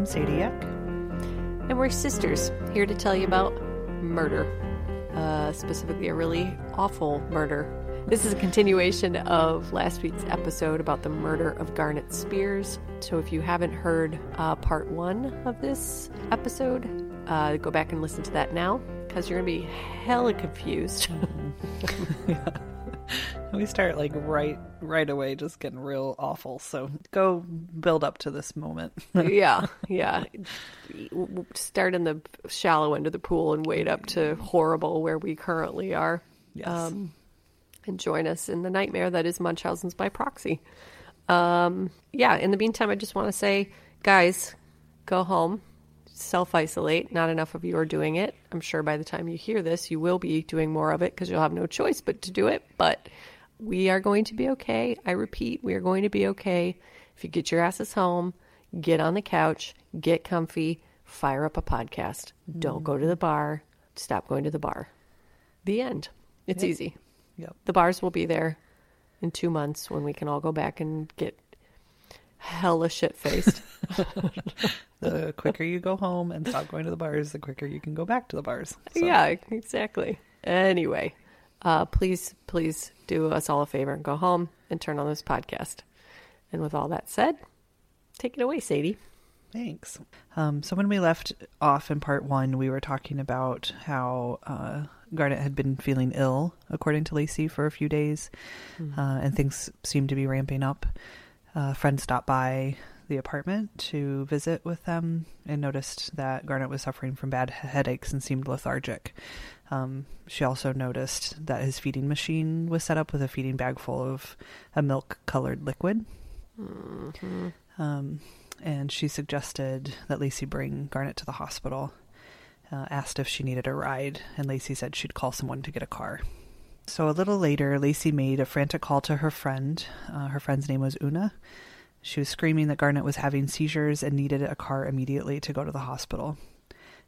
I'm Sadie and we're sisters here to tell you about murder, uh, specifically a really awful murder. This is a continuation of last week's episode about the murder of Garnett Spears. So if you haven't heard uh, part one of this episode, uh, go back and listen to that now because you're going to be hella confused. We start like right right away just getting real awful. So go build up to this moment. yeah, yeah. Start in the shallow end of the pool and wade up to horrible where we currently are. Yes. Um, and join us in the nightmare that is Munchausen's by proxy. Um, yeah, in the meantime, I just want to say, guys, go home, self isolate. Not enough of you are doing it. I'm sure by the time you hear this, you will be doing more of it because you'll have no choice but to do it. But we are going to be okay. I repeat, we are going to be okay. If you get your asses home, get on the couch, get comfy, fire up a podcast. Don't go to the bar. Stop going to the bar. The end. It's Yep. easy. Yep. The bars will be there in two months when we can all go back and get hella shit faced. The quicker you go home and stop going to the bars, the quicker you can go back to the bars. So, Yeah, exactly. Anyway, uh, please, please do us all a favor and go home and turn on this podcast. And with all that said, take it away, Sadie. Thanks. Um, so when we left off in part one, we were talking about how uh, Garnett had been feeling ill, according to Lacey, for a few days, uh, and things seemed to be ramping up. Uh, a friend stopped by the apartment to visit with them and noticed that Garnett was suffering from bad headaches and seemed lethargic. Um, she also noticed that his feeding machine was set up with a feeding bag full of a milk colored liquid. Um, and she suggested that Lacey bring Garnett to the hospital. Uh, asked if she needed a ride, and Lacey said she'd call someone to get a car. So a little later, Lacey made a frantic call to her friend. Uh, her friend's name was Una. She was screaming that Garnett was having seizures and needed a car immediately to go to the hospital.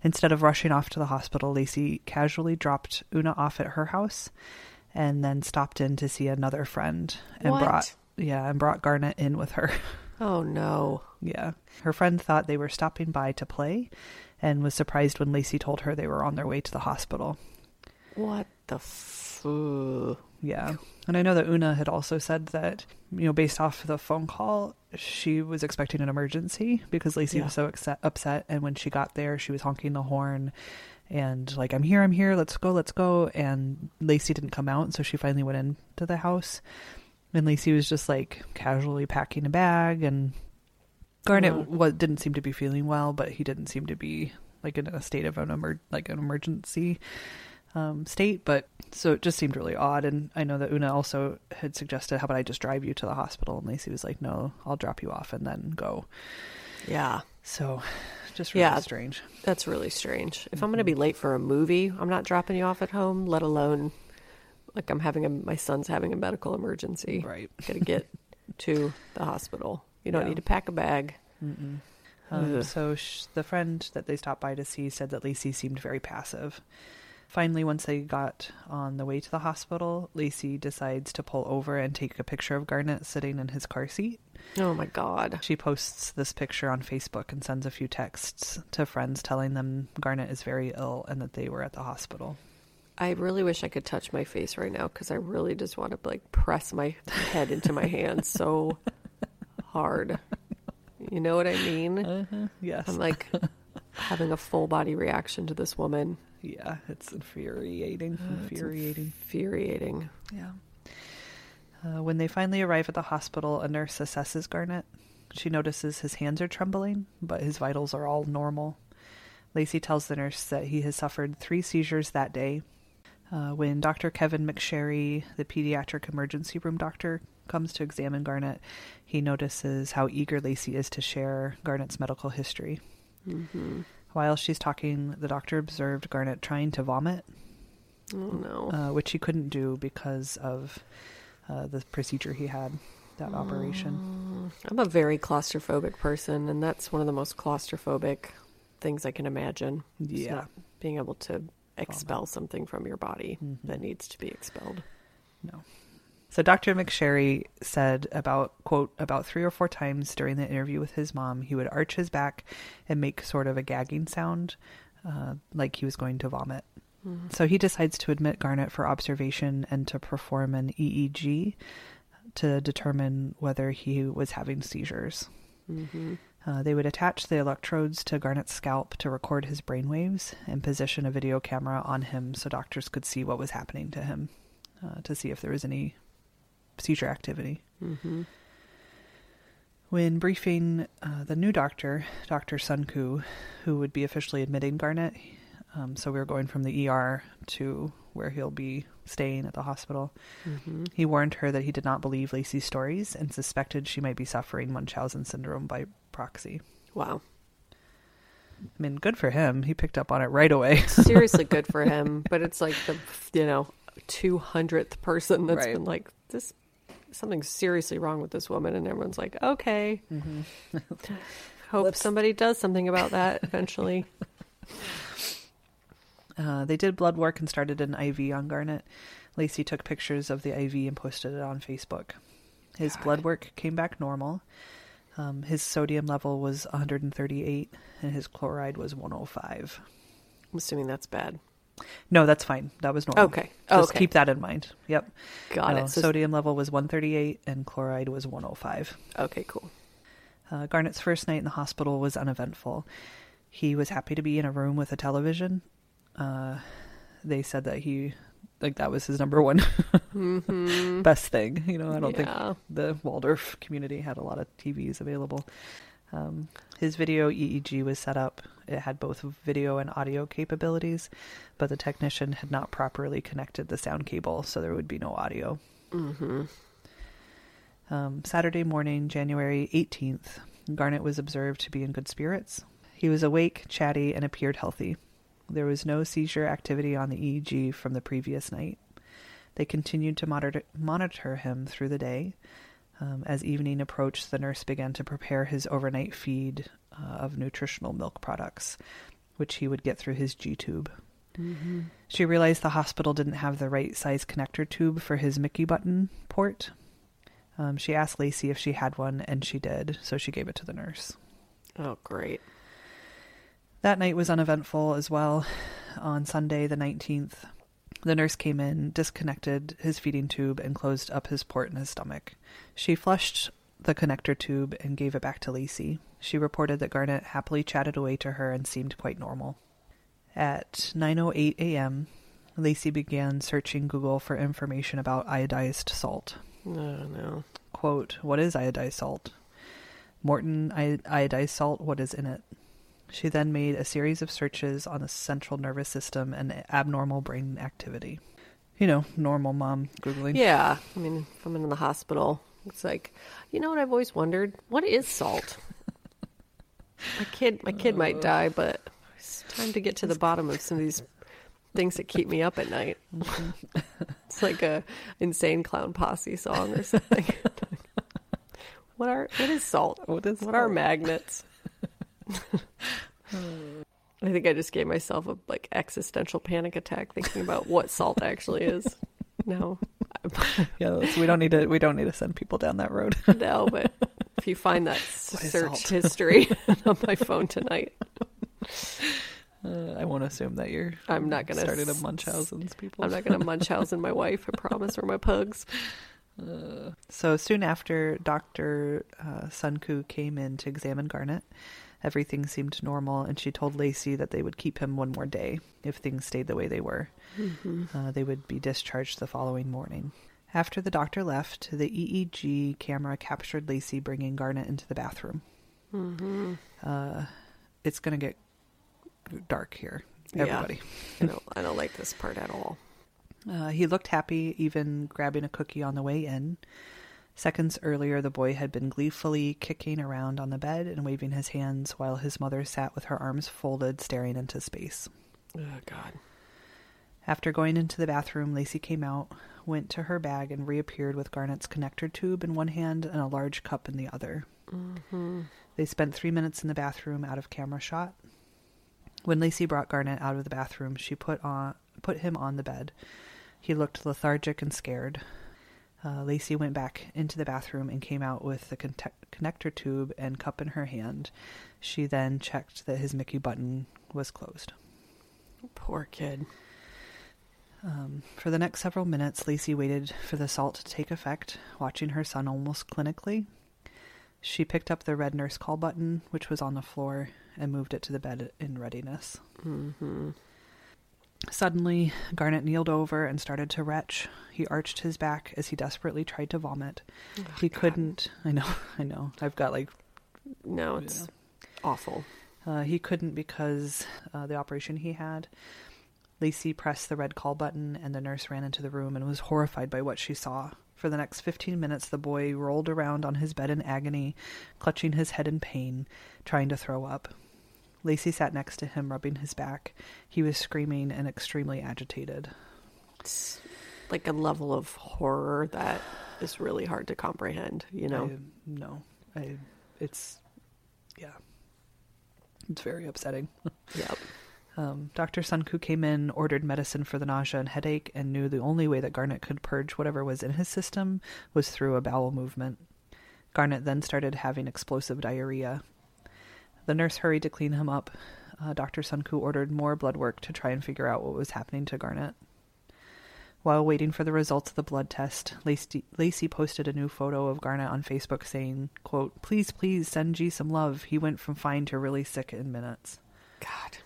Instead of rushing off to the hospital, Lacey casually dropped Una off at her house and then stopped in to see another friend and What? brought yeah, and brought Garnett in with her. Oh, no. Yeah. Her friend thought they were stopping by to play and was surprised when Lacey told her they were on their way to the hospital. What the f-. Yeah. And I know that Una had also said that, you know, based off the phone call, she was expecting an emergency because Lacey Yeah. was so upset, upset. And when she got there, she was honking the horn and, like, I'm here, I'm here, let's go, let's go. And Lacey didn't come out. So she finally went into the house. And Lacey was just, like, casually packing a bag. And Garnett Yeah. wa didn't seem to be feeling well, but he didn't seem to be, like, in a state of an, emer- like, an emergency um, state, but so it just seemed really odd. And I know that Una also had suggested, "How about I just drive you to the hospital?" And Lacey was like, "No, I'll drop you off and then go." Yeah, So, just really Yeah. strange. that's really strange. If I'm going to be late for a movie, I'm not dropping you off at home, let alone like I'm having a my son's having a medical emergency. Right. Got to get to the hospital. You don't Yeah. need to pack a bag. Um, so sh- the friend that they stopped by to see said that Lacey seemed very passive. Finally, once they got on the way to the hospital, Lacey decides to pull over and take a picture of Garnett sitting in his car seat. Oh my god. She posts this picture on Facebook and sends a few texts to friends telling them Garnett is very ill and that they were at the hospital. I really wish I could touch my face right now because I really just want to like press my head into my hands so hard. You know what I mean? Uh-huh. Yes. I'm like having a full body reaction to this woman. Yeah, it's infuriating. It's infuriating. Infuriating. Yeah. Uh, when they finally arrive at the hospital, a nurse assesses Garnett. She notices his hands are trembling, but his vitals are all normal. Lacey tells the nurse that he has suffered three seizures that day. Uh, when Dr. Kevin McSherry, the pediatric emergency room doctor, comes to examine Garnett, he notices how eager Lacey is to share Garnett's medical history. hmm While she's talking, the doctor observed Garnett trying to vomit, Oh no. uh, which he couldn't do because of uh, the procedure he had, that operation. I'm a very claustrophobic person, and that's one of the most claustrophobic things I can imagine. Yeah. being able to expel something from your body Mm-hmm. that needs to be expelled. No. So Dr. McSherry said about quote about three or four times during the interview with his mom, he would arch his back and make sort of a gagging sound, uh, like he was going to vomit. So he decides to admit Garnett for observation and to perform an EEG to determine whether he was having seizures. hmm Uh, they would attach the electrodes to Garnett's scalp to record his brainwaves and position a video camera on him so doctors could see what was happening to him uh, to see if there was any seizure activity. hmm When briefing uh, the new doctor, Dr. Sunku, who would be officially admitting Garnett, um, so we are going from the ER to where he'll be staying at the hospital, hmm he warned her that he did not believe Lacey's stories and suspected she might be suffering Munchausen syndrome by proxy. Wow. I mean, good for him. He picked up on it right away. Seriously good for him, but it's like the you know 200th person that's Right. been like this something's seriously wrong with this woman and everyone's like, "Okay." Hope Let's- somebody does something about that eventually. Uh, they did blood work and started an IV on Garnett. Lacey took pictures of the IV and posted it on Facebook. His God. blood work came back normal. Um, his sodium level was 138 and his chloride was 105. I'm assuming that's bad. No, that's fine. That was normal. Okay. Just okay. keep that in mind. Yep. Got No, it. So, sodium level was 138 and chloride was 105. okay, cool. Uh, Garnett's first night in the hospital was uneventful. He was happy to be in a room with a television. Uh, they said that he, like, that was his number one hmm best thing. You know, I don't think the Waldorf community had a lot of TVs available. Um, his video EEG was set up. It had both video and audio capabilities, but the technician had not properly connected the sound cable, so there would be no audio. hmm Um, Saturday morning, January 18th, Garnett was observed to be in good spirits. He was awake, chatty, and appeared healthy. There was no seizure activity on the EEG from the previous night. They continued to monitor, monitor him through the day. Um, as evening approached, the nurse began to prepare his overnight feed uh, of nutritional milk products, which he would get through his G tube. hmm She realized the hospital didn't have the right size connector tube for his Mickey button port. Um, she asked Lacey if she had one, and she did, so she gave it to the nurse. Oh, great. That night was uneventful as well. On Sunday, the 19th, the nurse came in, disconnected his feeding tube, and closed up his port in his stomach. She flushed the connector tube and gave it back to Lacey. She reported that Garnett happily chatted away to her and seemed quite normal. At 9:08 a.m., Lacey began searching Google for information about iodized salt. Oh, no. Quote, What is iodized salt? Morton i- iodized salt, what is in it? She then made a series of searches on the central nervous system and abnormal brain activity. You know, normal mom Googling. Yeah. I mean, if I'm in the hospital, it's like, you know what I've always wondered? What is salt? my kid, my kid might uh. die, but it's time to get to the bottom of some of these things that keep me up at night. Mm-hmm. it's like a insane clown posse song or something. what are what is salt? What is What are magnets? I think I just gave myself a like existential panic attack thinking about what salt actually is. No, Yeah, we don't need to. We don't need to send people down that road. no, but if you find that search history on my phone tonight, Uh, I won't assume that you're. I'm not gonna started a Munchausen's people. I'm not going to Munchausen my wife. I promise, or my pugs. So soon after Dr. Uh, Sunku came in to examine Garnett, everything seemed normal, and she told Lacey that they would keep him one more day if things stayed the way they were. Uh, they would be discharged the following morning. After the doctor left, the EEG camera captured Lacey bringing Garnett into the bathroom. Uh, it's going to get dark here, Yeah. everybody. I don't, I don't like this part at all. Uh, he looked happy, even grabbing a cookie on the way in. Seconds earlier, the boy had been gleefully kicking around on the bed and waving his hands while his mother sat with her arms folded, staring into space. Oh God. After going into the bathroom, Lacey came out, went to her bag, and reappeared with Garnett's connector tube in one hand and a large cup in the other. Mm-hmm. They spent three minutes in the bathroom out of camera shot. When Lacey brought Garnett out of the bathroom, she put on put him on the bed. He looked lethargic and scared. Uh, Lacey went back into the bathroom and came out with the conte- connector tube and cup in her hand. She then checked that his Mickey button was closed. Poor kid. Um, for the next several minutes, Lacey waited for the salt to take effect, watching her son almost clinically. She picked up the red nurse call button, which was on the floor, and moved it to the bed in readiness. Suddenly, Garnett kneeled over and started to retch. He arched his back as he desperately tried to vomit. he couldn't. I know, I know. I've got like No, it's awful. uh, he couldn't because uh, the operation he had. Lacey pressed the red call button, and the nurse ran into the room and was horrified by what she saw. For the next 15 minutes, the boy rolled around on his bed in agony, clutching his head in pain, trying to throw up. Lacey sat next to him, rubbing his back. He was screaming and extremely agitated. It's like a level of horror that is really hard to comprehend. You know. I, no, I, it's, yeah, it's very upsetting. Yep. Um, Dr. Sunku came in, ordered medicine for the nausea and headache, and knew the only way that Garnett could purge whatever was in his system was through a bowel movement. Garnett then started having explosive diarrhea. The nurse hurried to clean him up. Uh, Dr. Sunku ordered more blood work to try and figure out what was happening to Garnett. While waiting for the results of the blood test, Lacey, Lacey posted a new photo of Garnett on Facebook saying, quote, Please, please send G some love. He went from fine to really sick in minutes. God.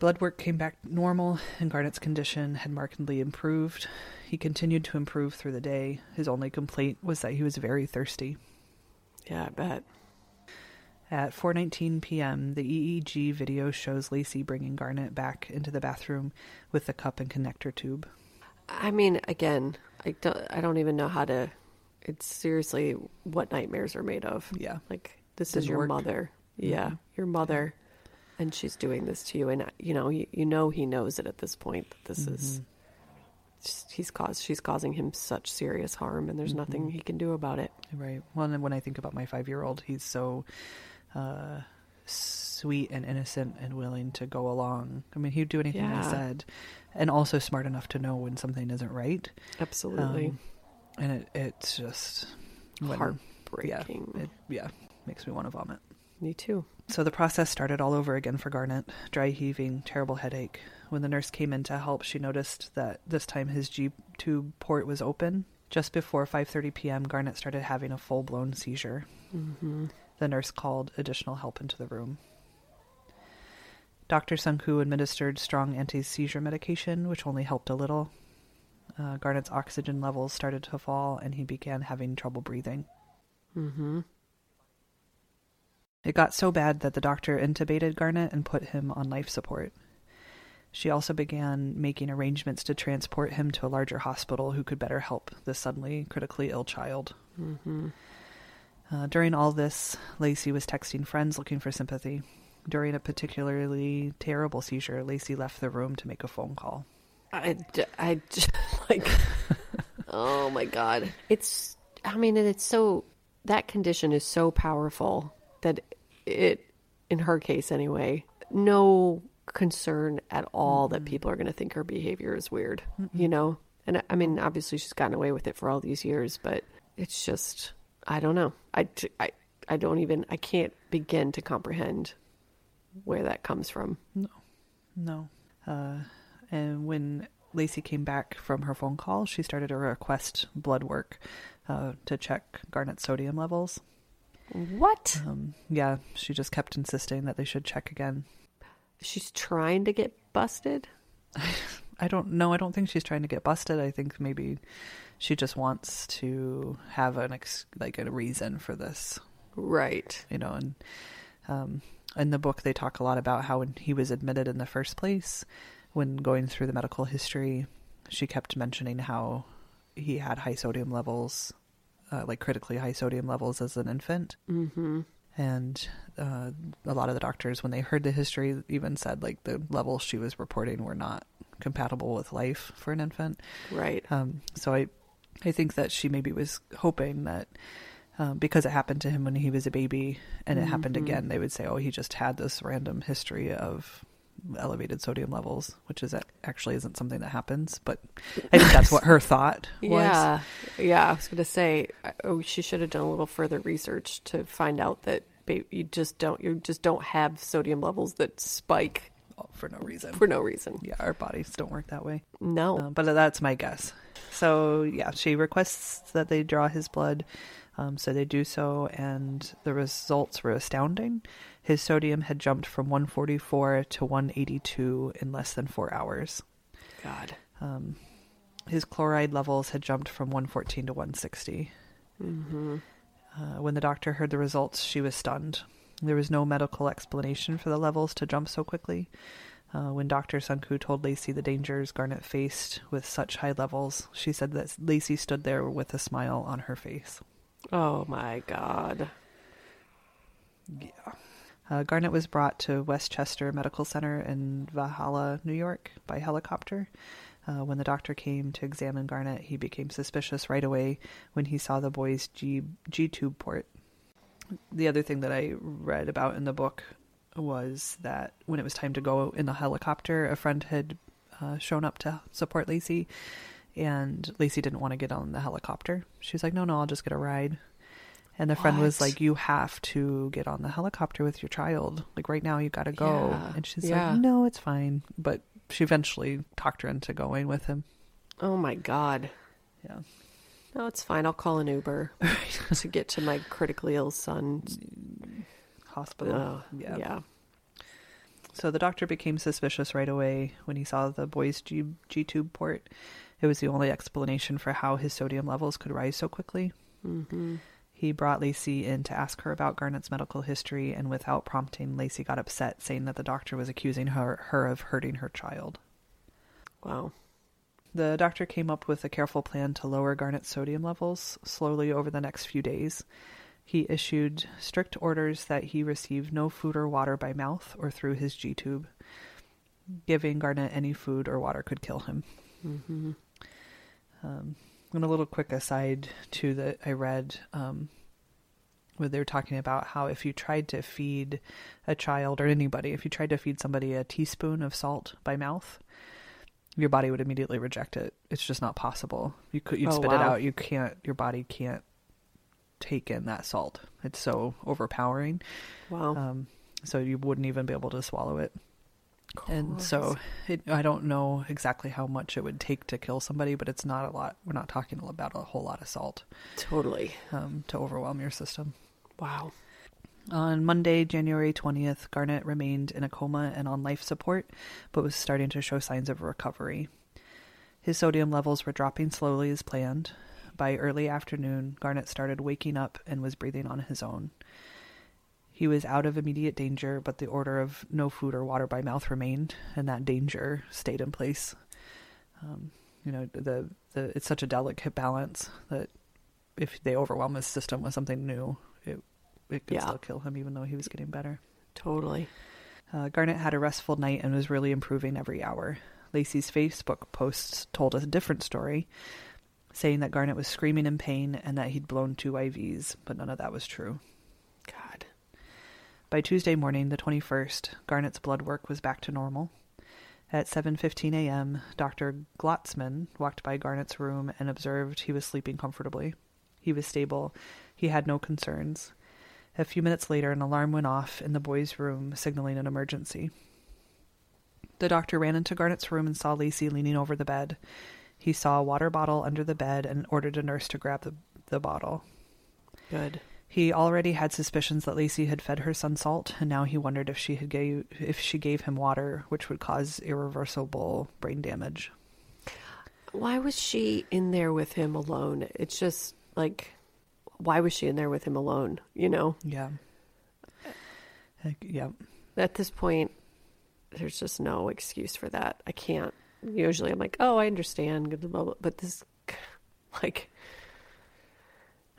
Blood work came back normal, and Garnett's condition had markedly improved. He continued to improve through the day. His only complaint was that he was very thirsty. Yeah, I bet. At 4:19 p.m., the EEG video shows Lacey bringing Garnett back into the bathroom with the cup and connector tube. I mean, again, I don't. I don't even know how to. It's seriously what nightmares are made of. Yeah. Like this is Didn't your work. mother. Yeah, your mother, and she's doing this to you, and you know, you, you know, he knows it at this point. That this is. Mm-hmm. He's caused. She's causing him such serious harm, and there's mm-hmm. nothing he can do about it. Right. Well, and when I think about my five-year-old, he's so uh, sweet and innocent and willing to go along. I mean, he'd do anything Yeah. said, and also smart enough to know when something isn't right. Absolutely Um, and it it's just when- Yeah, heartbreaking. it, yeah, makes me want to vomit. Me too. So the process started all over again for Garnett. Dry heaving, terrible headache. When the nurse came in to help, she noticed that this time his G tube port was open. Just before 5:30 p.m., Garnet started having a full-blown seizure. Mm-hmm. The nurse called additional help into the room. Dr. Sunku administered strong anti-seizure medication, which only helped a little. Uh, Garnett's oxygen levels started to fall, and he began having trouble breathing. Mm-hmm. It got so bad that the doctor intubated Garnett and put him on life support. She also began making arrangements to transport him to a larger hospital who could better help this suddenly critically ill child. Mm-hmm. Uh, during all this, Lacey was texting friends looking for sympathy. During a particularly terrible seizure, Lacey left the room to make a phone call. I, just like, oh my God. It's, I mean, and it's so, that condition is so powerful that it, in her case anyway, no concern at all that people are going to think her behavior is weird, you know? And I mean, obviously she's gotten away with it for all these years, but it's just, I don't know. I, I, I don't even, I can't begin to comprehend where that comes from. No, no. Uh, and when Lacey came back from her phone call, she started to request blood work uh, to check Garnett's sodium levels. What? Um, yeah, she just kept insisting that they should check again. She's trying to get busted? I don't know. I don't think she's trying to get busted. I think maybe she just wants to have an ex- like a reason for this, Right. you know. And um, in the book, they talk a lot about how when he was admitted in the first place, when going through the medical history, she kept mentioning how he had high sodium levels, uh, like critically high sodium levels as an infant. Mm-hmm. And uh, a lot of the doctors, when they heard the history, even said like the levels she was reporting were not compatible with life for an infant. Right. Um, so I, I think that she maybe was hoping that um, because it happened to him when he was a baby and it happened Mhm. again, they would say, "Oh, he just had this random history of elevated sodium levels," which is actually isn't something that happens. But I think that's what her thought was. Yeah. Yeah. I was going to say, oh, she should have done a little further research to find out that you just don't, you just don't have sodium levels that spike for no reason. for no reason. yeah, our bodies don't work that way. No. Uh, but that's my guess. So yeah, she requests that they draw his blood. Um, so they do so, and the results were astounding. His sodium had jumped from 144 to 182 in less than four hours. God. Um, his chloride levels had jumped from 114 to 160. Mm-hmm. Uh, when the doctor heard the results, she was stunned. There was no medical explanation for the levels to jump so quickly. Uh, when Dr. Sunku told Lacey the dangers Garnett faced with such high levels, she said that Lacey stood there with a smile on her face. Oh my God. Yeah. Uh, Garnett was brought to Westchester Medical Center in Valhalla, New York, by helicopter. Uh, when the doctor came to examine Garnett, he became suspicious right away when he saw the boy's G G tube port. The other thing that I read about in the book was that when it was time to go in the helicopter, a friend had uh, shown up to support Lacey, and Lacey didn't want to get on the helicopter. She was like, "No, no, I'll just get a ride." And the friend was like, "You have to get on the helicopter with your child. Like right now, you got to go." Yeah, And she's yeah. like, "No, it's fine." But she eventually talked her into going with him. Oh my God. Yeah. No, it's fine. I'll call an Uber to get to my critically ill son. Hospital. Oh, yeah. yeah. So the doctor became suspicious right away when he saw the boy's G G tube port. It was the only explanation for how his sodium levels could rise so quickly. Mm-hmm. He brought Lacey in to ask her about Garnett's medical history, and without prompting, Lacey got upset, saying that the doctor was accusing her, her of hurting her child. Wow. The doctor came up with a careful plan to lower Garnett's sodium levels slowly over the next few days. He issued strict orders that he receive no food or water by mouth or through his G tube. Giving Garnett any food or water could kill him. Mm-hmm. Um, and a little quick aside too that I read um, where they were talking about how if you tried to feed a child or anybody, if you tried to feed somebody a teaspoon of salt by mouth, your body would immediately reject it. It's just not possible. You could you'd Oh, spit it out. You can't. Your body can't take in that salt. It's so overpowering. Wow. Um, so you wouldn't even be able to swallow it. And so it, I don't know exactly how much it would take to kill somebody, but it's not a lot. We're not talking about a whole lot of salt Totally. um, to overwhelm your system. Wow. On Monday, January 20th, Garnett remained in a coma and on life support, but was starting to show signs of recovery. His sodium levels were dropping slowly as planned. By early afternoon, Garnett started waking up and was breathing on his own. He was out of immediate danger, but the order of no food or water by mouth remained, and that danger stayed in place. Um, you know, the, the it's such a delicate balance that if they overwhelm his system with something new, it could Yeah. still kill him, even though he was getting better. Totally. Uh, Garnett had a restful night and was really improving every hour. Lacey's Facebook posts told a different story, saying that Garnett was screaming in pain and that he'd blown two IVs, but none of that was true. God. By Tuesday morning, the 21st, Garnett's blood work was back to normal. At 7:15 a.m., Dr. Glotzman walked by Garnett's room and observed he was sleeping comfortably. He was stable. He had no concerns. A few minutes later, an alarm went off in the boy's room, signaling an emergency. The doctor ran into Garnett's room and saw Lacey leaning over the bed. He saw a water bottle under the bed and ordered a nurse to grab the, the bottle. Good. He already had suspicions that Lacey had fed her son salt, and now he wondered if she had gave if she gave him water, which would cause irreversible brain damage. Why was she in there with him alone? It's just like, why was she in there with him alone? You know, Yeah. Like, yeah. at this point, there's just no excuse for that. I can't. Usually, I'm like, oh, I understand, but this, like,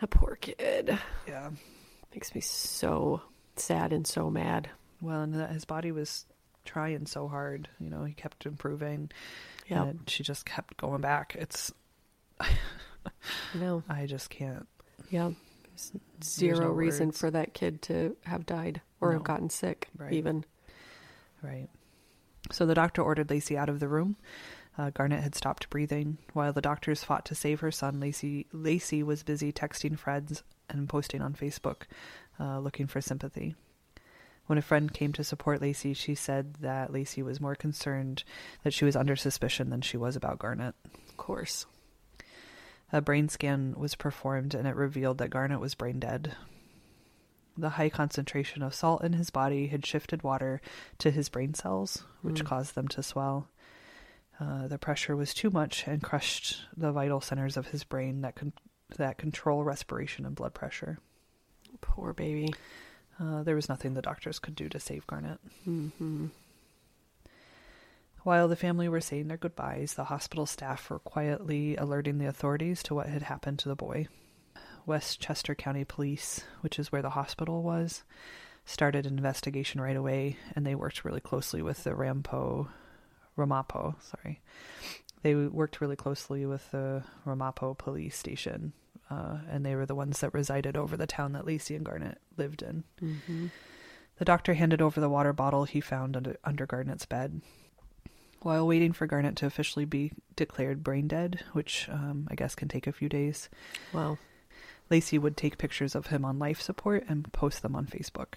a poor kid Yeah. makes me so sad and so mad. Well, and his body was trying so hard. You know, he kept improving. Yeah, And she just kept going back. It's no, I just can't. Yeah. There's zero no reason words. for that kid to have died or have gotten sick, Right. even. Right. So the doctor ordered Lacey out of the room. Uh, Garnett had stopped breathing. While the doctors fought to save her son, Lacey Lacey was busy texting friends and posting on Facebook, uh, looking for sympathy. When a friend came to support Lacey, she said that Lacey was more concerned that she was under suspicion than she was about Garnett. Of course. A brain scan was performed and it revealed that Garnett was brain dead. The high concentration of salt in his body had shifted water to his brain cells, which Mm. caused them to swell. Uh, the pressure was too much and crushed the vital centers of his brain that con- that control respiration and blood pressure. Poor baby. Uh, there was nothing the doctors could do to save Garnett. hmm While the family were saying their goodbyes, the hospital staff were quietly alerting the authorities to what had happened to the boy. Westchester County Police, which is where the hospital was, started an investigation right away, and they worked really closely with the Rampo, Ramapo, sorry. They worked really closely with the Ramapo police station, uh, and they were the ones that resided over the town that Lacey and Garnett lived in. hmm The doctor handed over the water bottle he found under, under Garnett's bed. While waiting for Garnett to officially be declared brain dead, which um, I guess can take a few days, Well, Lacey would take pictures of him on life support and post them on Facebook.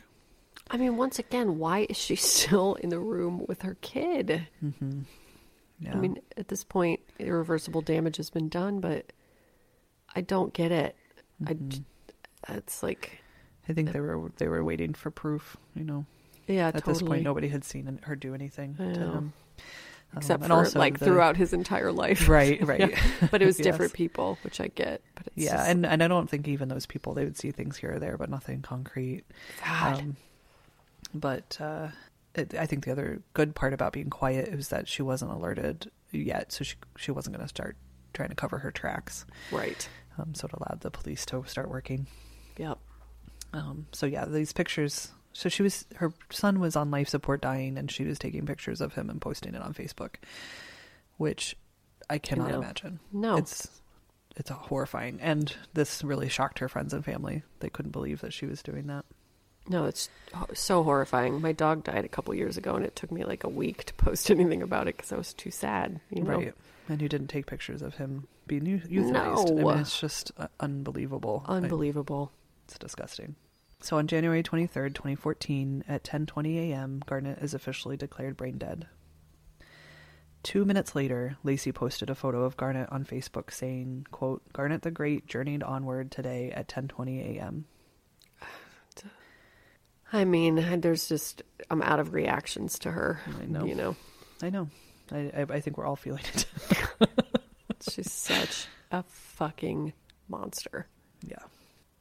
I mean, once again, why is she still in the room with her kid? Mm-hmm. Yeah. I mean, at this point, irreversible damage has been done, but I don't get it. Mhm. I, it's like, I think they were they were waiting for proof. You know, yeah, at totally. this point, nobody had seen her do anything to him, Except and for also like the- throughout his entire life. Right, right. Yeah. But it was Yes. different people, which I get. But it's yeah, just, and and I don't think even those people they would see things here or there, but nothing concrete. God. Um, but uh, it, I think the other good part about being quiet is that she wasn't alerted yet, so she she wasn't going to start trying to cover her tracks. right. Um, so it allowed the police to start working. Yep. Um, so yeah, these pictures. So she was her son was on life support dying, and she was taking pictures of him and posting it on Facebook, which I cannot know. imagine. No. It's it's horrifying, and this really shocked her friends and family. They couldn't believe that she was doing that. No, it's so horrifying. My dog died a couple years ago, and it took me like a week to post anything about it because I was too sad. You know, Right. And you didn't take pictures of him being eu- euthanized. I No. mean, it's just uh, unbelievable. I- unbelievable. it's disgusting. So on January 23rd, 2014, at 10:20 a.m., Garnett is officially declared brain dead. 2 minutes later, Lacey posted a photo of Garnett on Facebook saying, quote, "Garnett the Great journeyed onward today at 10:20 a.m." I mean, there's just I'm out of reactions to her. I know. You know, I know. I I, I think we're all feeling it. she's such a fucking monster. Yeah.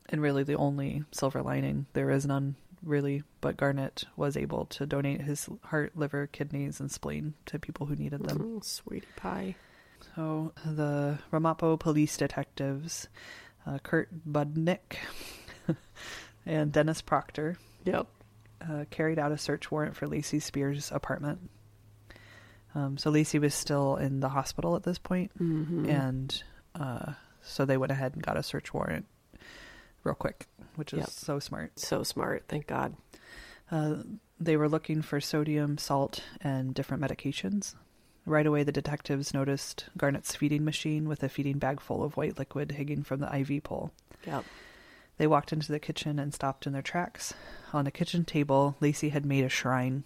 And really, the only silver lining, there is none really, but Garnett was able to donate his heart, liver, kidneys, and spleen to people who needed them. Mm, sweetie pie. So the Ramapo police detectives, uh, Kurt Budnick and Dennis Proctor, Yep. uh, carried out a search warrant for Lacey Spears' apartment. Um, so Lacey was still in the hospital at this point, hmm and uh, so they went ahead and got a search warrant real quick, which is Yep. so smart. so smart. Thank God. Uh, they were looking for sodium, salt, and different medications. Right away, the detectives noticed Garnett's feeding machine with a feeding bag full of white liquid hanging from the IV pole. Yep. They walked into the kitchen and stopped in their tracks. On the kitchen table, Lacey had made a shrine.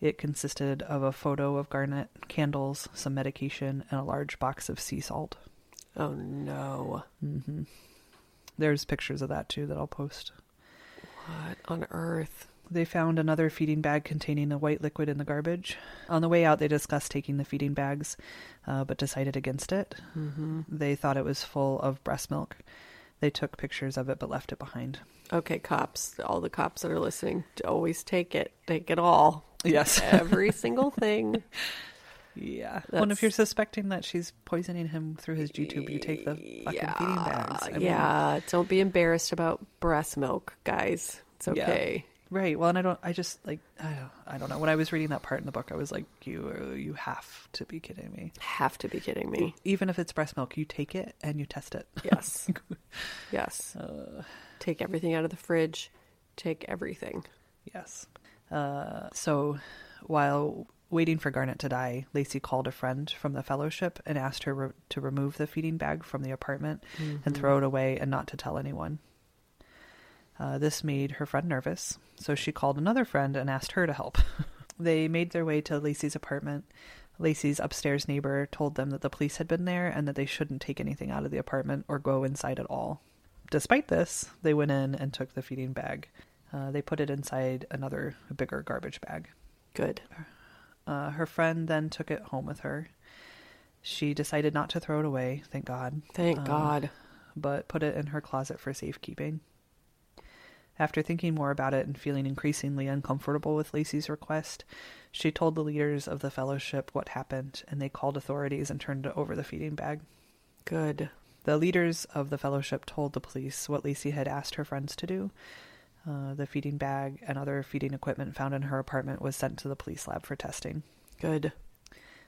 It consisted of a photo of Garnett, candles, some medication, and a large box of sea salt. Oh no. hmm There's pictures of that too that I'll post. What on earth? They found another feeding bag containing a white liquid in the garbage. On the way out, they discussed taking the feeding bags, uh, but decided against it. Mm-hmm. They thought it was full of breast milk. They took pictures of it but left it behind. Okay, cops, all the cops that are listening, always take it. Take it all. Yes. Every single thing. Yeah. Well, and if you're suspecting that she's poisoning him through his G tube, you take the fucking feeding bags. I mean, yeah, don't be embarrassed about breast milk, guys. It's Yeah. okay. Right. Well, and I don't. I just like. I don't. I don't know. When I was reading that part in the book, I was like, "You, you have to be kidding me." Have to be kidding me. Even if it's breast milk, you take it and you test it. Yes. yes. Uh, Take everything out of the fridge. Take everything. yes. Uh, so, while waiting for Garnett to die, Lacey called a friend from the fellowship and asked her re- to remove the feeding bag from the apartment and throw it away and not to tell anyone. Uh, this made her friend nervous, so she called another friend and asked her to help. they made their way to Lacey's apartment. Lacey's upstairs neighbor told them that the police had been there and that they shouldn't take anything out of the apartment or go inside at all. Despite this, they went in and took the feeding bag. Uh, they put it inside another bigger garbage bag. Good. Uh, her friend then took it home with her. She decided not to throw it away, thank God Thank Uh, God. but put it in her closet for safekeeping. After thinking more about it and feeling increasingly uncomfortable with Lacey's request, she told the leaders of the fellowship what happened, and they called authorities and turned over the feeding bag. Good. The leaders of the fellowship told the police what Lacey had asked her friends to do. Uh, the feeding bag and other feeding equipment found in her apartment was sent to the police lab for testing. Good.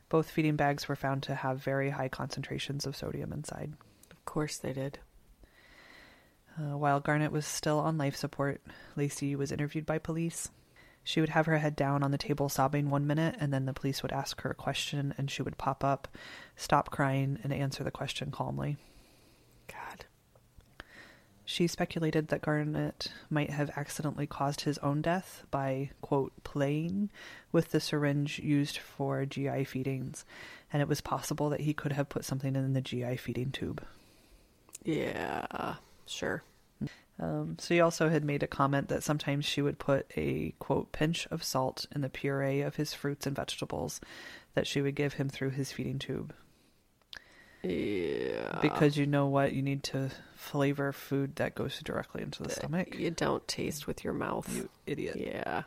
Both feeding bags were found to have very high concentrations of sodium inside. Of course they did. Uh, while Garnett was still on life support, Lacey was interviewed by police. She would have her head down on the table sobbing one minute, and then the police would ask her a question, and she would pop up, stop crying, and answer the question calmly. God. She speculated that Garnett might have accidentally caused his own death by, quote, playing with the syringe used for GI feedings, and it was possible that he could have put something in the GI feeding tube. Yeah. Sure. Um, so he also had made a comment that sometimes she would put a quote pinch of salt in the puree of his fruits and vegetables that she would give him through his feeding tube. Yeah. Because you know what, you need to flavor food that goes directly into the stomach. you don't taste with your mouth. You idiot. yeah.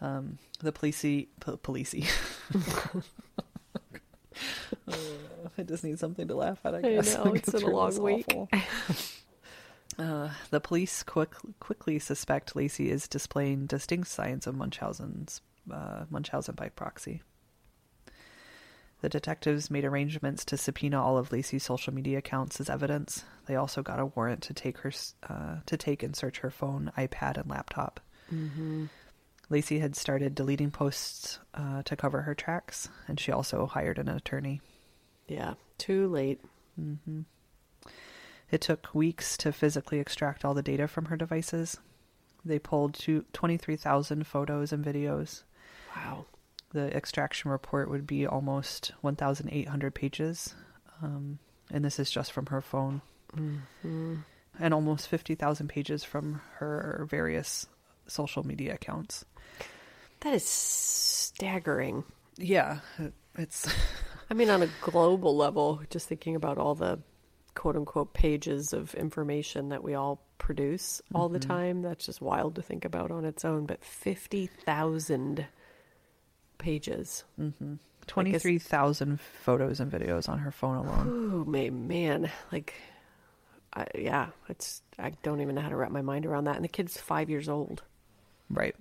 Um, the policey, po- policey. Uh, I just need something to laugh at. I I know, it's been a long week. Uh, the police quick, quickly suspect Lacey is displaying distinct signs of Munchausen's uh, Munchausen by proxy. The detectives made arrangements to subpoena all of Lacey's social media accounts as evidence. They also got a warrant to take her uh, to take and search her phone, iPad, and laptop. Mm-hmm. Lacey had started deleting posts uh, to cover her tracks, and she also hired an attorney. Yeah. Too late. hmm It took weeks to physically extract all the data from her devices. They pulled two- 23,000 photos and videos. Wow. The extraction report would be almost 1,800 pages, um, and this is just from her phone, Mm-hmm. and almost 50,000 pages from her various social media accounts. That is staggering. Yeah, it's I mean, on a global level, just thinking about all the quote unquote pages of information that we all produce all the Mhm. time, that's just wild to think about on its own. But 50,000 pages. mhm. 23,000 photos and videos on her phone alone. Ooh, man, man. Like, I, yeah, it's, I don't even know how to wrap my mind around that. And the kid's five years old. Right.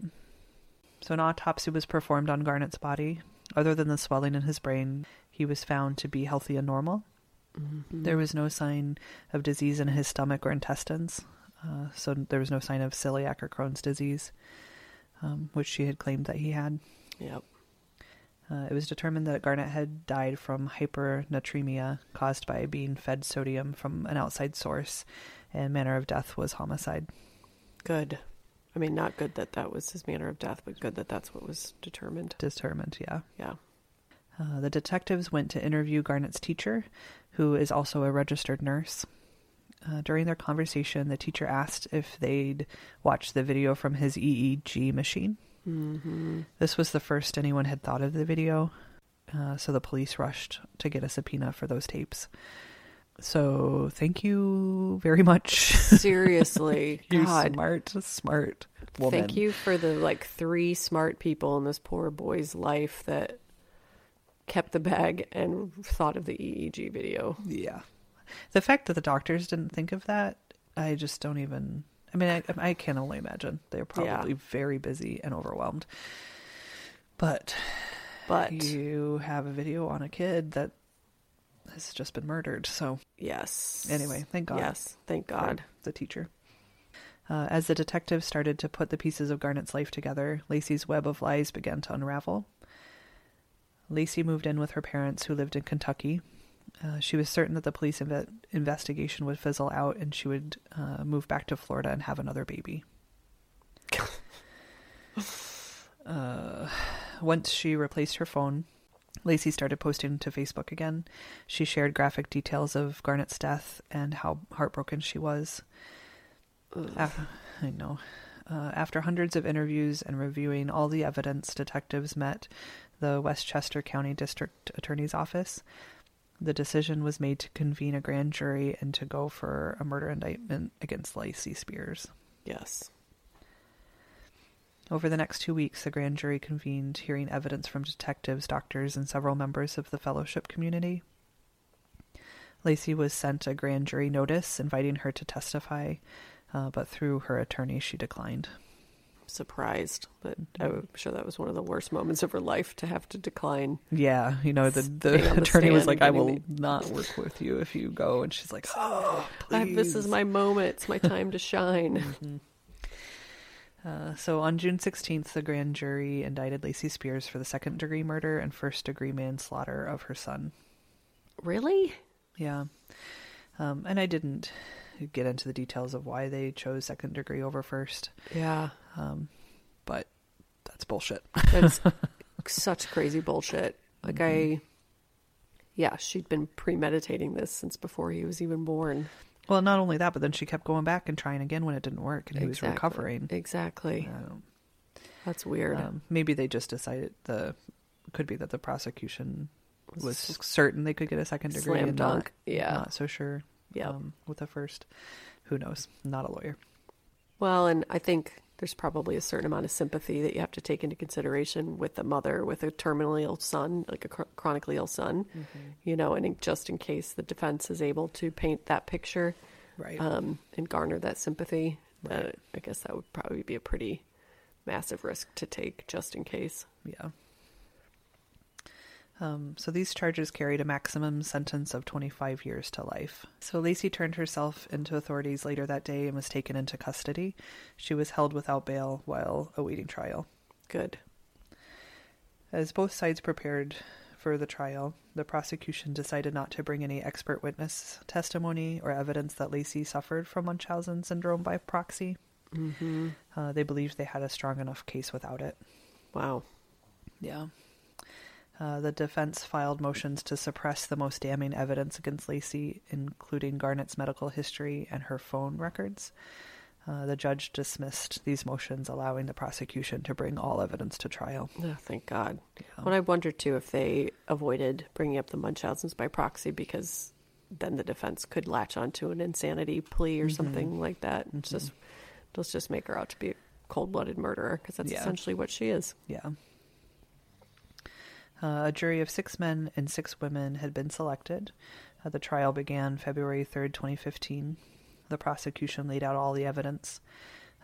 So an autopsy was performed on Garnett's body. Other than the swelling in his brain, he was found to be healthy and normal. Mm-hmm. There was no sign of disease in his stomach or intestines. Uh, so there was no sign of celiac or Crohn's disease, um, which she had claimed that he had. Yep. Uh, it was determined that Garnett had died from hypernatremia caused by being fed sodium from an outside source, and manner of death was homicide. Good. I mean, not good that that was his manner of death, but good that that's what was determined. Determined, yeah. Yeah. Uh, the detectives went to interview Garnett's teacher, who is also a registered nurse. Uh, during their conversation, the teacher asked if they'd watched the video from his EEG machine. Mm-hmm. This was the first anyone had thought of the video, uh, so the police rushed to get a subpoena for those tapes. So thank you very much. Seriously, you God. smart, smart woman. Thank you for the like three smart people in this poor boy's life that kept the bag and thought of the EEG video. Yeah. The fact that the doctors didn't think of that, I just don't even. I mean, I, I can only imagine. They're probably Yeah. very busy and overwhelmed. But But you have a video on a kid that has just been murdered. So, yes. anyway, thank God. Yes, thank God. The teacher. Uh, as the detective started to put the pieces of Garnett's life together, Lacey's web of lies began to unravel. Lacey moved in with her parents, who lived in Kentucky. Uh, she was certain that the police inve- investigation would fizzle out and she would uh, move back to Florida and have another baby. uh, once she replaced her phone, Lacey started posting to Facebook again. She shared graphic details of Garnett's death and how heartbroken she was. Af- I know. Uh, after hundreds of interviews and reviewing all the evidence, detectives met the Westchester County District Attorney's Office. The decision was made to convene a grand jury and to go for a murder indictment against Lacey Spears. Yes. Over the next two weeks, the grand jury convened, hearing evidence from detectives, doctors, and several members of the fellowship community. Lacey was sent a grand jury notice inviting her to testify, uh, but through her attorney, she declined. Surprised, but I'm sure that was one of the worst moments of her life to have to decline. Yeah, you know, the, the the attorney was like, I will not work with you if you go. And she's like, oh, I- this is my moment. It's my time to shine. Uh, so on June 16th, the grand jury indicted Lacey Spears for the second degree murder and first degree manslaughter of her son. really? Yeah. Um, and I didn't get into the details of why they chose second degree over first, Yeah. Um, but that's bullshit. That's such crazy bullshit. Like I Yeah, she'd been premeditating this since before he was even born. well, not only that, but then she kept going back and trying again when it didn't work and he was recovering. Exactly. Don't- That's weird. Um, maybe they just decided the could be that the prosecution was certain they could get a second degree Slam and dunk. Not, Yeah. not so sure. Yep. um, with the first. Who knows? Not a lawyer. Well, and I think there's probably a certain amount of sympathy that you have to take into consideration with the mother with a terminally ill son, like a chro- chronically ill son, you know, and in- just in case the defense is able to paint that picture Right. um, and garner that sympathy, uh, I guess that would probably be a pretty massive risk to take just in case. yeah. Um, so these charges carried a maximum sentence of 25 years to life. So Lacey turned herself into authorities later that day and was taken into custody. She was held without bail while awaiting trial. Good. As both sides prepared for the trial, the prosecution decided not to bring any expert witness testimony or evidence that Lacey suffered from Munchausen syndrome by proxy. hmm Uh, they believed they had a strong enough case without it. Wow. Yeah. Uh, the defense filed motions to suppress the most damning evidence against Lacey, including Garnett's medical history and her phone records. Uh, the judge dismissed these motions, allowing the prosecution to bring all evidence to trial. Oh, thank God. Yeah. Well, I wonder too if they avoided bringing up the Munchausens by proxy because then the defense could latch onto an insanity plea or something like that. It's just let's just make her out to be a cold-blooded murderer because that's Yeah. essentially what she is. Yeah. Uh, a jury of six men and six women had been selected. Uh, the trial began February 3rd, 2015. The prosecution laid out all the evidence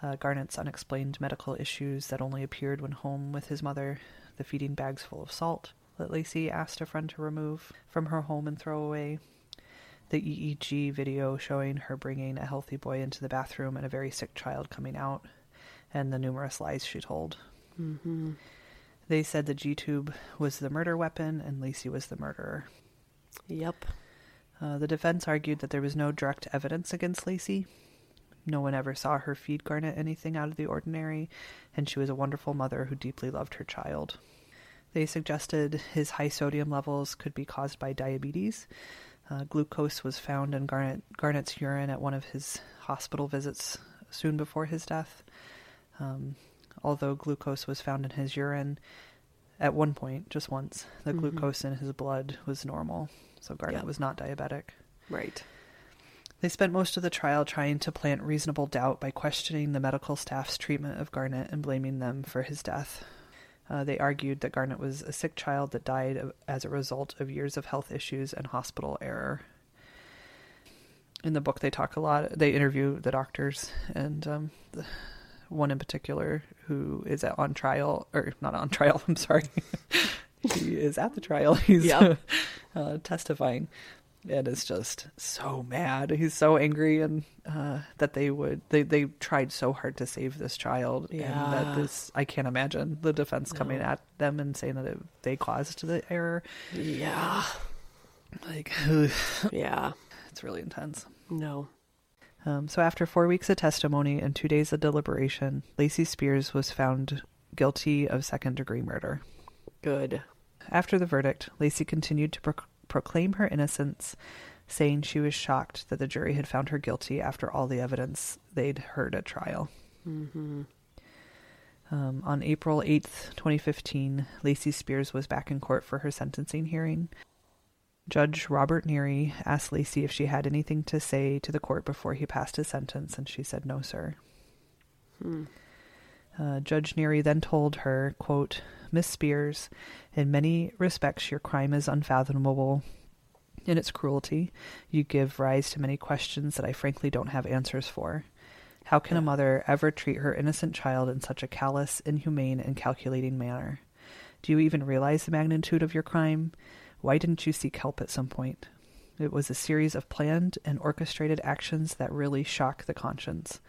uh, Garnett's unexplained medical issues that only appeared when home with his mother, the feeding bags full of salt that Lacey asked a friend to remove from her home and throw away, The EEG video showing her bringing a healthy boy into the bathroom and a very sick child coming out, and the numerous lies she told. Mm-hmm. They said the G tube was the murder weapon and Lacey was the murderer. Yep. Uh, the defense argued that there was no direct evidence against Lacey. No one ever saw her feed Garnett anything out of the ordinary, and she was a wonderful mother who deeply loved her child. They suggested his high sodium levels could be caused by diabetes. Uh, glucose was found in Garnett, Garnett's urine at one of his hospital visits soon before his death. Um, although glucose was found in his urine at one point, just once, the Mhm. glucose in his blood was normal, so Garnett Yep. was not diabetic. Right. They spent most of the trial trying to plant reasonable doubt by questioning the medical staff's treatment of Garnett and blaming them for his death. Uh, they argued that Garnett was a sick child that died of- as a result of years of health issues and hospital error. In the book, they talk a lot. They interview the doctors, and um, the, one in particular who is at, on trial, or not on trial. I'm sorry, he is at the trial. He's Yep. uh, testifying, and is just so mad. He's so angry, and uh, that they would they they tried so hard to save this child, and Yeah. that this I can't imagine the defense coming No. at them and saying that it, they caused the error. Yeah. Like Yeah. it's really intense. No. Um, so after four weeks of testimony and two days of deliberation, Lacey Spears was found guilty of second degree murder. Good. After the verdict, Lacey continued to proc proclaim her innocence, saying she was shocked that the jury had found her guilty after all the evidence they'd heard at trial. Mm-hmm. Um, on April 8th, 2015, Lacey Spears was back in court for her sentencing hearing. Judge Robert Neary asked Lacey if she had anything to say to the court before he passed his sentence, and she said, No, sir. Hmm. Uh, Judge Neary then told her, quote, Miss Spears, in many respects your crime is unfathomable in its cruelty. You give rise to many questions that I frankly don't have answers for. How can a mother ever treat her innocent child in such a callous, inhumane, and calculating manner? Do you even realize the magnitude of your crime? Why didn't you seek help at some point? It was a series of planned and orchestrated actions that really shock the conscience.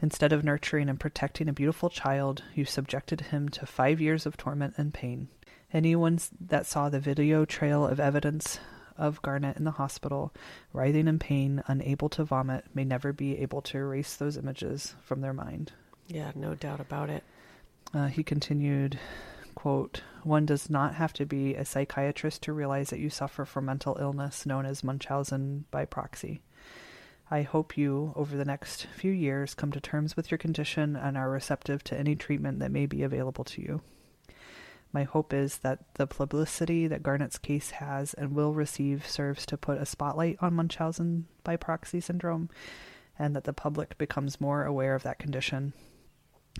Instead of nurturing and protecting a beautiful child, you subjected him to five years of torment and pain. Anyone that saw the video trail of evidence of Garnett in the hospital, writhing in pain, unable to vomit, may never be able to erase those images from their mind. Yeah, no doubt about it. Uh, he continued, quote, One does not have to be a psychiatrist to realize that you suffer from mental illness known as Munchausen by proxy. I hope you, over the next few years, come to terms with your condition and are receptive to any treatment that may be available to you. My hope is that the publicity that Garnett's case has and will receive serves to put a spotlight on Munchausen by proxy syndrome and that the public becomes more aware of that condition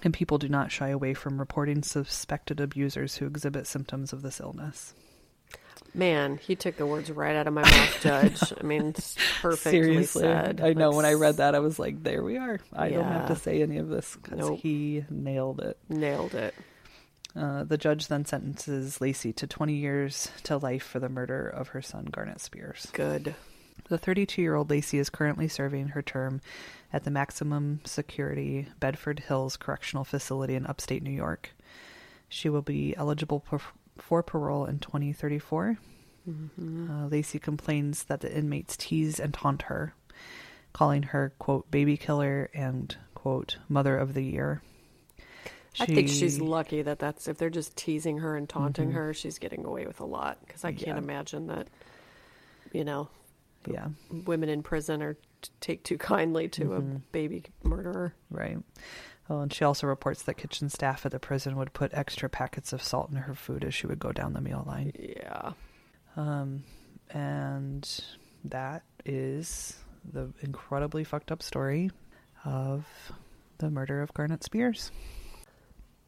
and people do not shy away from reporting suspected abusers who exhibit symptoms of this illness. Man, he took the words right out of my mouth, Judge. I mean, it's perfectly said. I know when I read that, I was like, there we are. I don't have to say any of this because Nope. he nailed it. Nailed it. Uh, the judge then sentences Lacey to 20 years to life for the murder of her son, Garnett Spears. Good. The 32 year old Lacey is currently serving her term at the maximum security Bedford Hills Correctional Facility in upstate New York. She will be eligible for, for parole in 2034. Mm-hmm. Uh, Lacey complains that the inmates tease and taunt her, calling her, quote, baby killer and, quote, mother of the year. I think she's lucky that that's if they're just teasing her and taunting Mhm. her, she's getting away with a lot. Because I can't Yeah. imagine that, you know, Yeah, women in prison are t- take too kindly to Mhm. a baby murderer. right. Oh, and she also reports that kitchen staff at the prison would put extra packets of salt in her food as she would go down the meal line. Yeah. Um, and that is the incredibly fucked up story of the murder of Garnett Spears.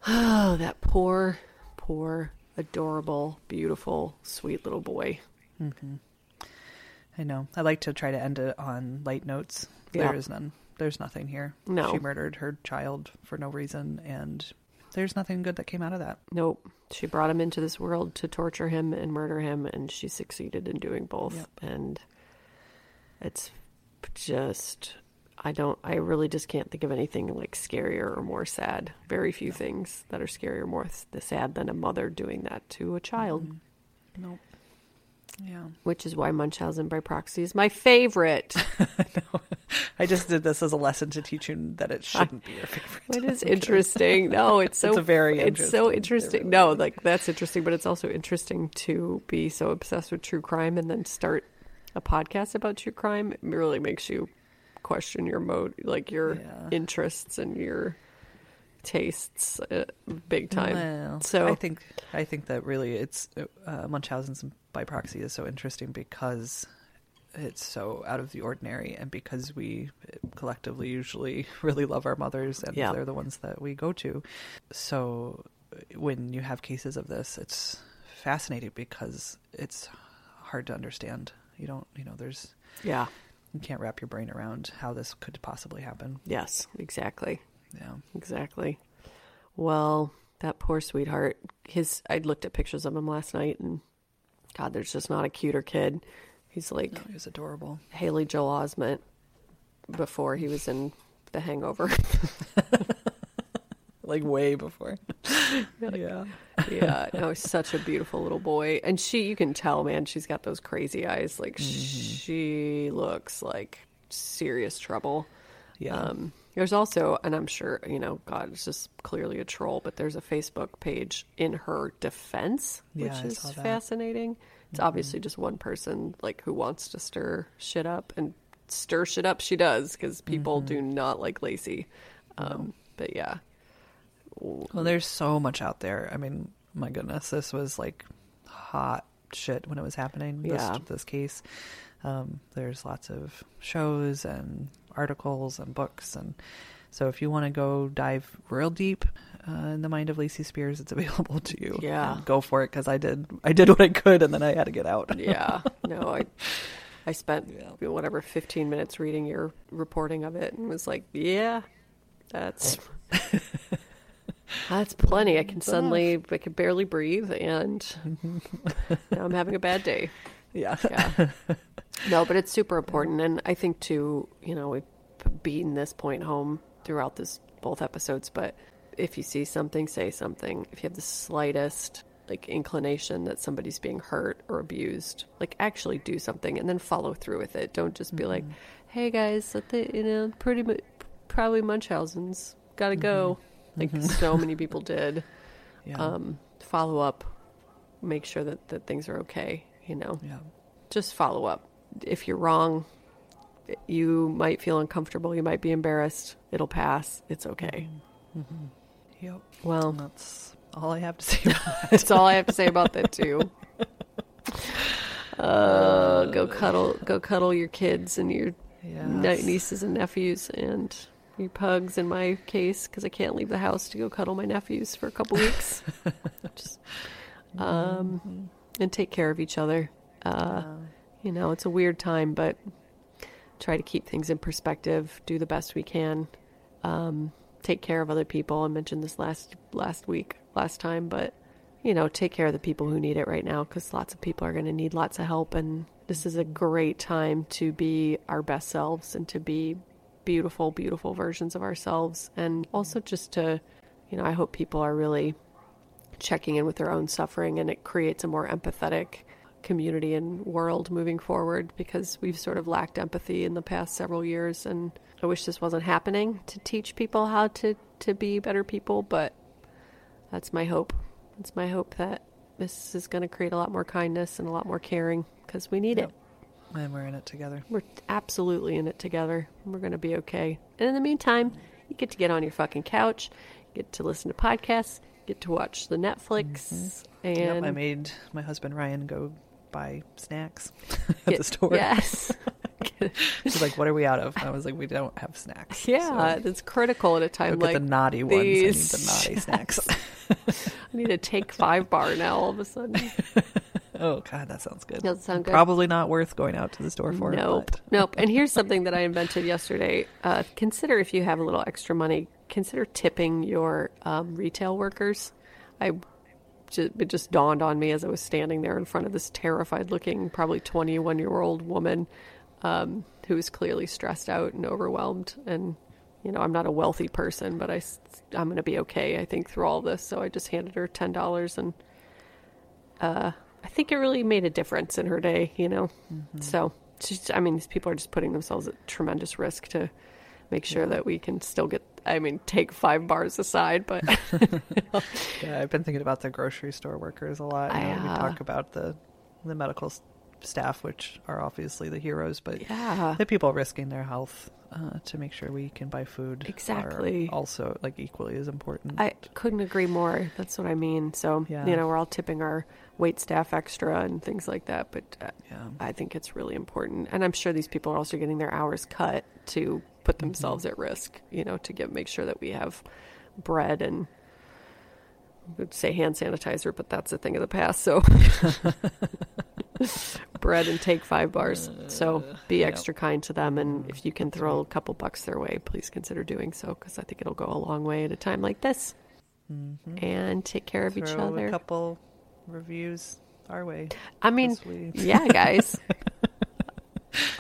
Oh, that poor, poor, adorable, beautiful, sweet little boy. hmm I know. I like to try to end it on light notes. Yeah. There is none. There's nothing here. No. She murdered her child for no reason, and there's nothing good that came out of that. Nope. She brought him into this world to torture him and murder him, and she succeeded in doing both. Yep. And It's just I don't I really just can't think of anything like scarier or more sad. Very few things that are scarier or more sad than a mother doing that to a child. Mm-hmm. Nope. Yeah. Which is why Munchausen by proxy is my favorite. I just did this as a lesson to teach you that it shouldn't be your favorite. It is interesting. No, it's so It's a very it's so interesting- interesting. really no, like that's interesting, but it's also interesting to be so obsessed with true crime and then start a podcast about true crime. It really makes you question your mode, like your Yeah. interests and your tastes, uh, big time. Well, so I think I think that really it's uh, Munchausen's by proxy is so interesting because it's so out of the ordinary, and because we collectively usually really love our mothers, and Yeah. they're the ones that we go to. So when you have cases of this, it's fascinating because it's hard to understand. You don't, you know, there's yeah, you can't wrap your brain around how this could possibly happen. yes, exactly. Yeah. Exactly. Well, that poor sweetheart. His I looked at pictures of him last night and God, there's just not a cuter kid. He's like No, he was adorable. Haley Joel Osment before he was in The Hangover. Like way before. yeah. yeah, no, he's such a beautiful little boy. And she you can tell, man, she's got those crazy eyes. Like she looks like serious trouble. Yeah. Um, there's also, and I'm sure, you know, God, it's just clearly a troll, but there's a Facebook page in her defense, which I is fascinating. It's obviously just one person, like, who wants to stir shit up, and stir shit up she does, because people do not like Lacey. Um, But yeah, Well, there's so much out there. I mean, my goodness, this was like hot shit when it was happening. This, Yeah. this case. Um, there's lots of shows and articles and books, and so if you want to go dive real deep uh, in the mind of Lacey Spears, it's available to you. Yeah. Go for it because I did. I did what I could, and then I had to get out. yeah, no, I. I spent Yeah. whatever 15 minutes reading your reporting of it and was like, yeah, that's that's plenty. I can suddenly I can barely breathe and now I'm having a bad day. Yeah. Yeah. No, but it's super important and I think too, you know, we've beaten this point home throughout this both episodes, but if you see something, say something. If you have the slightest like inclination that somebody's being hurt or abused, like actually do something and then follow through with it. Don't just be like, mm-hmm. "Hey guys, the, you know, pretty mu- probably Munchausen's got to go." Mm-hmm. Like mm-hmm. so many people did. Yeah. Um, follow up, make sure that that things are okay. You know, yeah. just follow up. If you're wrong, you might feel uncomfortable. You might be embarrassed. It'll pass. It's okay. Yep. Well, that's all I have to say about that. that's all I have to say about that too. Uh, go cuddle, go cuddle your kids and your Yes. nieces and nephews and your pugs. In my case, because I can't leave the house to go cuddle my nephews for a couple weeks. Just, um, and take care of each other. Uh, you know, it's a weird time, but try to keep things in perspective. Do the best we can. Um, take care of other people. I mentioned this last last week, last time, but you know, take care of the people who need it right now because lots of people are going to need lots of help, and this is a great time to be our best selves and to be beautiful, beautiful versions of ourselves, and also just to, you know, I hope people are really checking in with their own suffering and it creates a more empathetic community and world moving forward because we've sort of lacked empathy in the past several years and I wish this wasn't happening to teach people how to to be better people but that's my hope it's my hope that this is going to create a lot more kindness and a lot more caring because we need Yep. it And we're in it together. we're absolutely in it together. We're going to be okay. And in the meantime, you get to get on your fucking couch, get to listen to podcasts, get to watch the Netflix, and Yep, I made my husband Ryan go buy snacks at get- the store. Yes. She's like, "What are we out of?" I was like, "We don't have snacks." yeah, So it's critical at a time like the naughty ones. I need these. the naughty snacks. I need a take five bar now all of a sudden. oh God, that sounds good. Sound good. Probably not worth going out to the store for. Nope. but- Nope. And here's something that I invented yesterday. Uh, consider if you have a little extra money, consider tipping your um, retail workers. I just, it just dawned on me as I was standing there in front of this terrified looking, probably 21 year old woman um, was clearly stressed out and overwhelmed. And, you know, I'm not a wealthy person, but I, I'm going to be okay, I think, through all this. So I just handed her $10 and uh, I think it really made a difference in her day, you know? Mm-hmm. So, she's, I mean, these people are just putting themselves at tremendous risk to make sure yeah. that we can still get I mean, take five bars aside, but yeah, I've been thinking about the grocery store workers a lot. You know, uh, we talk about the the medical staff, which are obviously the heroes, but yeah, the people risking their health uh, to make sure we can buy food exactly also like equally as important. I couldn't agree more. That's what I mean. So yeah. you know, we're all tipping our wait staff extra and things like that, but uh, yeah. I think it's really important, and I'm sure these people are also getting their hours cut to put mm-hmm. themselves mm-hmm. at risk, you know, to get make sure that we have bread and would say hand sanitizer, but that's a thing of the past. So bread and take five bars. So be extra yep. kind to them, and if you can throw a couple bucks their way, please consider doing so because I think it'll go a long way at a time like this. Mm-hmm. And take care of throw each other. A couple reviews our way. I mean, yeah, guys.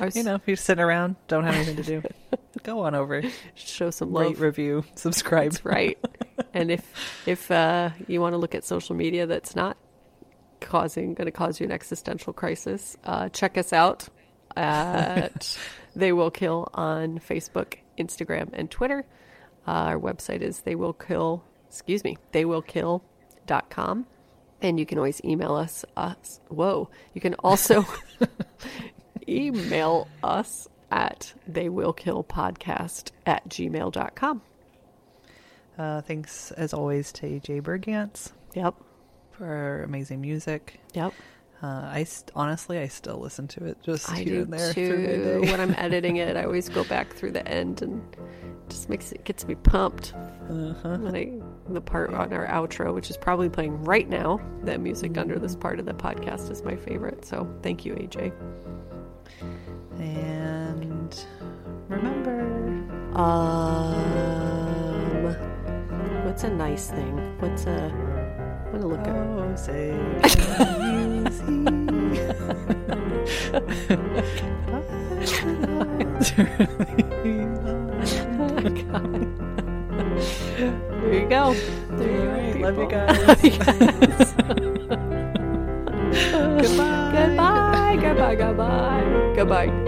you know, if you're sitting around, don't have anything to do, go on over, show some love, rate, review, subscribe. That's right. and if if uh, you want to look at social media that's not causing going to cause you an existential crisis, uh, check us out at They Will Kill on Facebook, Instagram, and Twitter. Uh, our website is They Will Kill. Excuse me, They Will Kill.com. And you can always email us. us whoa. You can also email us at they will kill podcast at gmail.com. Uh, thanks as always to AJ Bergantz. Yep. For amazing music. Yep. Uh, I st- honestly, I still listen to it just I here and there. Too. when I'm editing it, I always go back through the end and just makes it gets me pumped. Uh-huh. The part on our outro, which is probably playing right now, the music mm-hmm. under this part of the podcast is my favorite. So thank you, AJ. And um, what's a nice thing? What's a? I'm gonna look oh, at. say there you go. There you go. Love you guys. Love you guys. goodbye. Goodbye. Goodbye. Goodbye. Goodbye.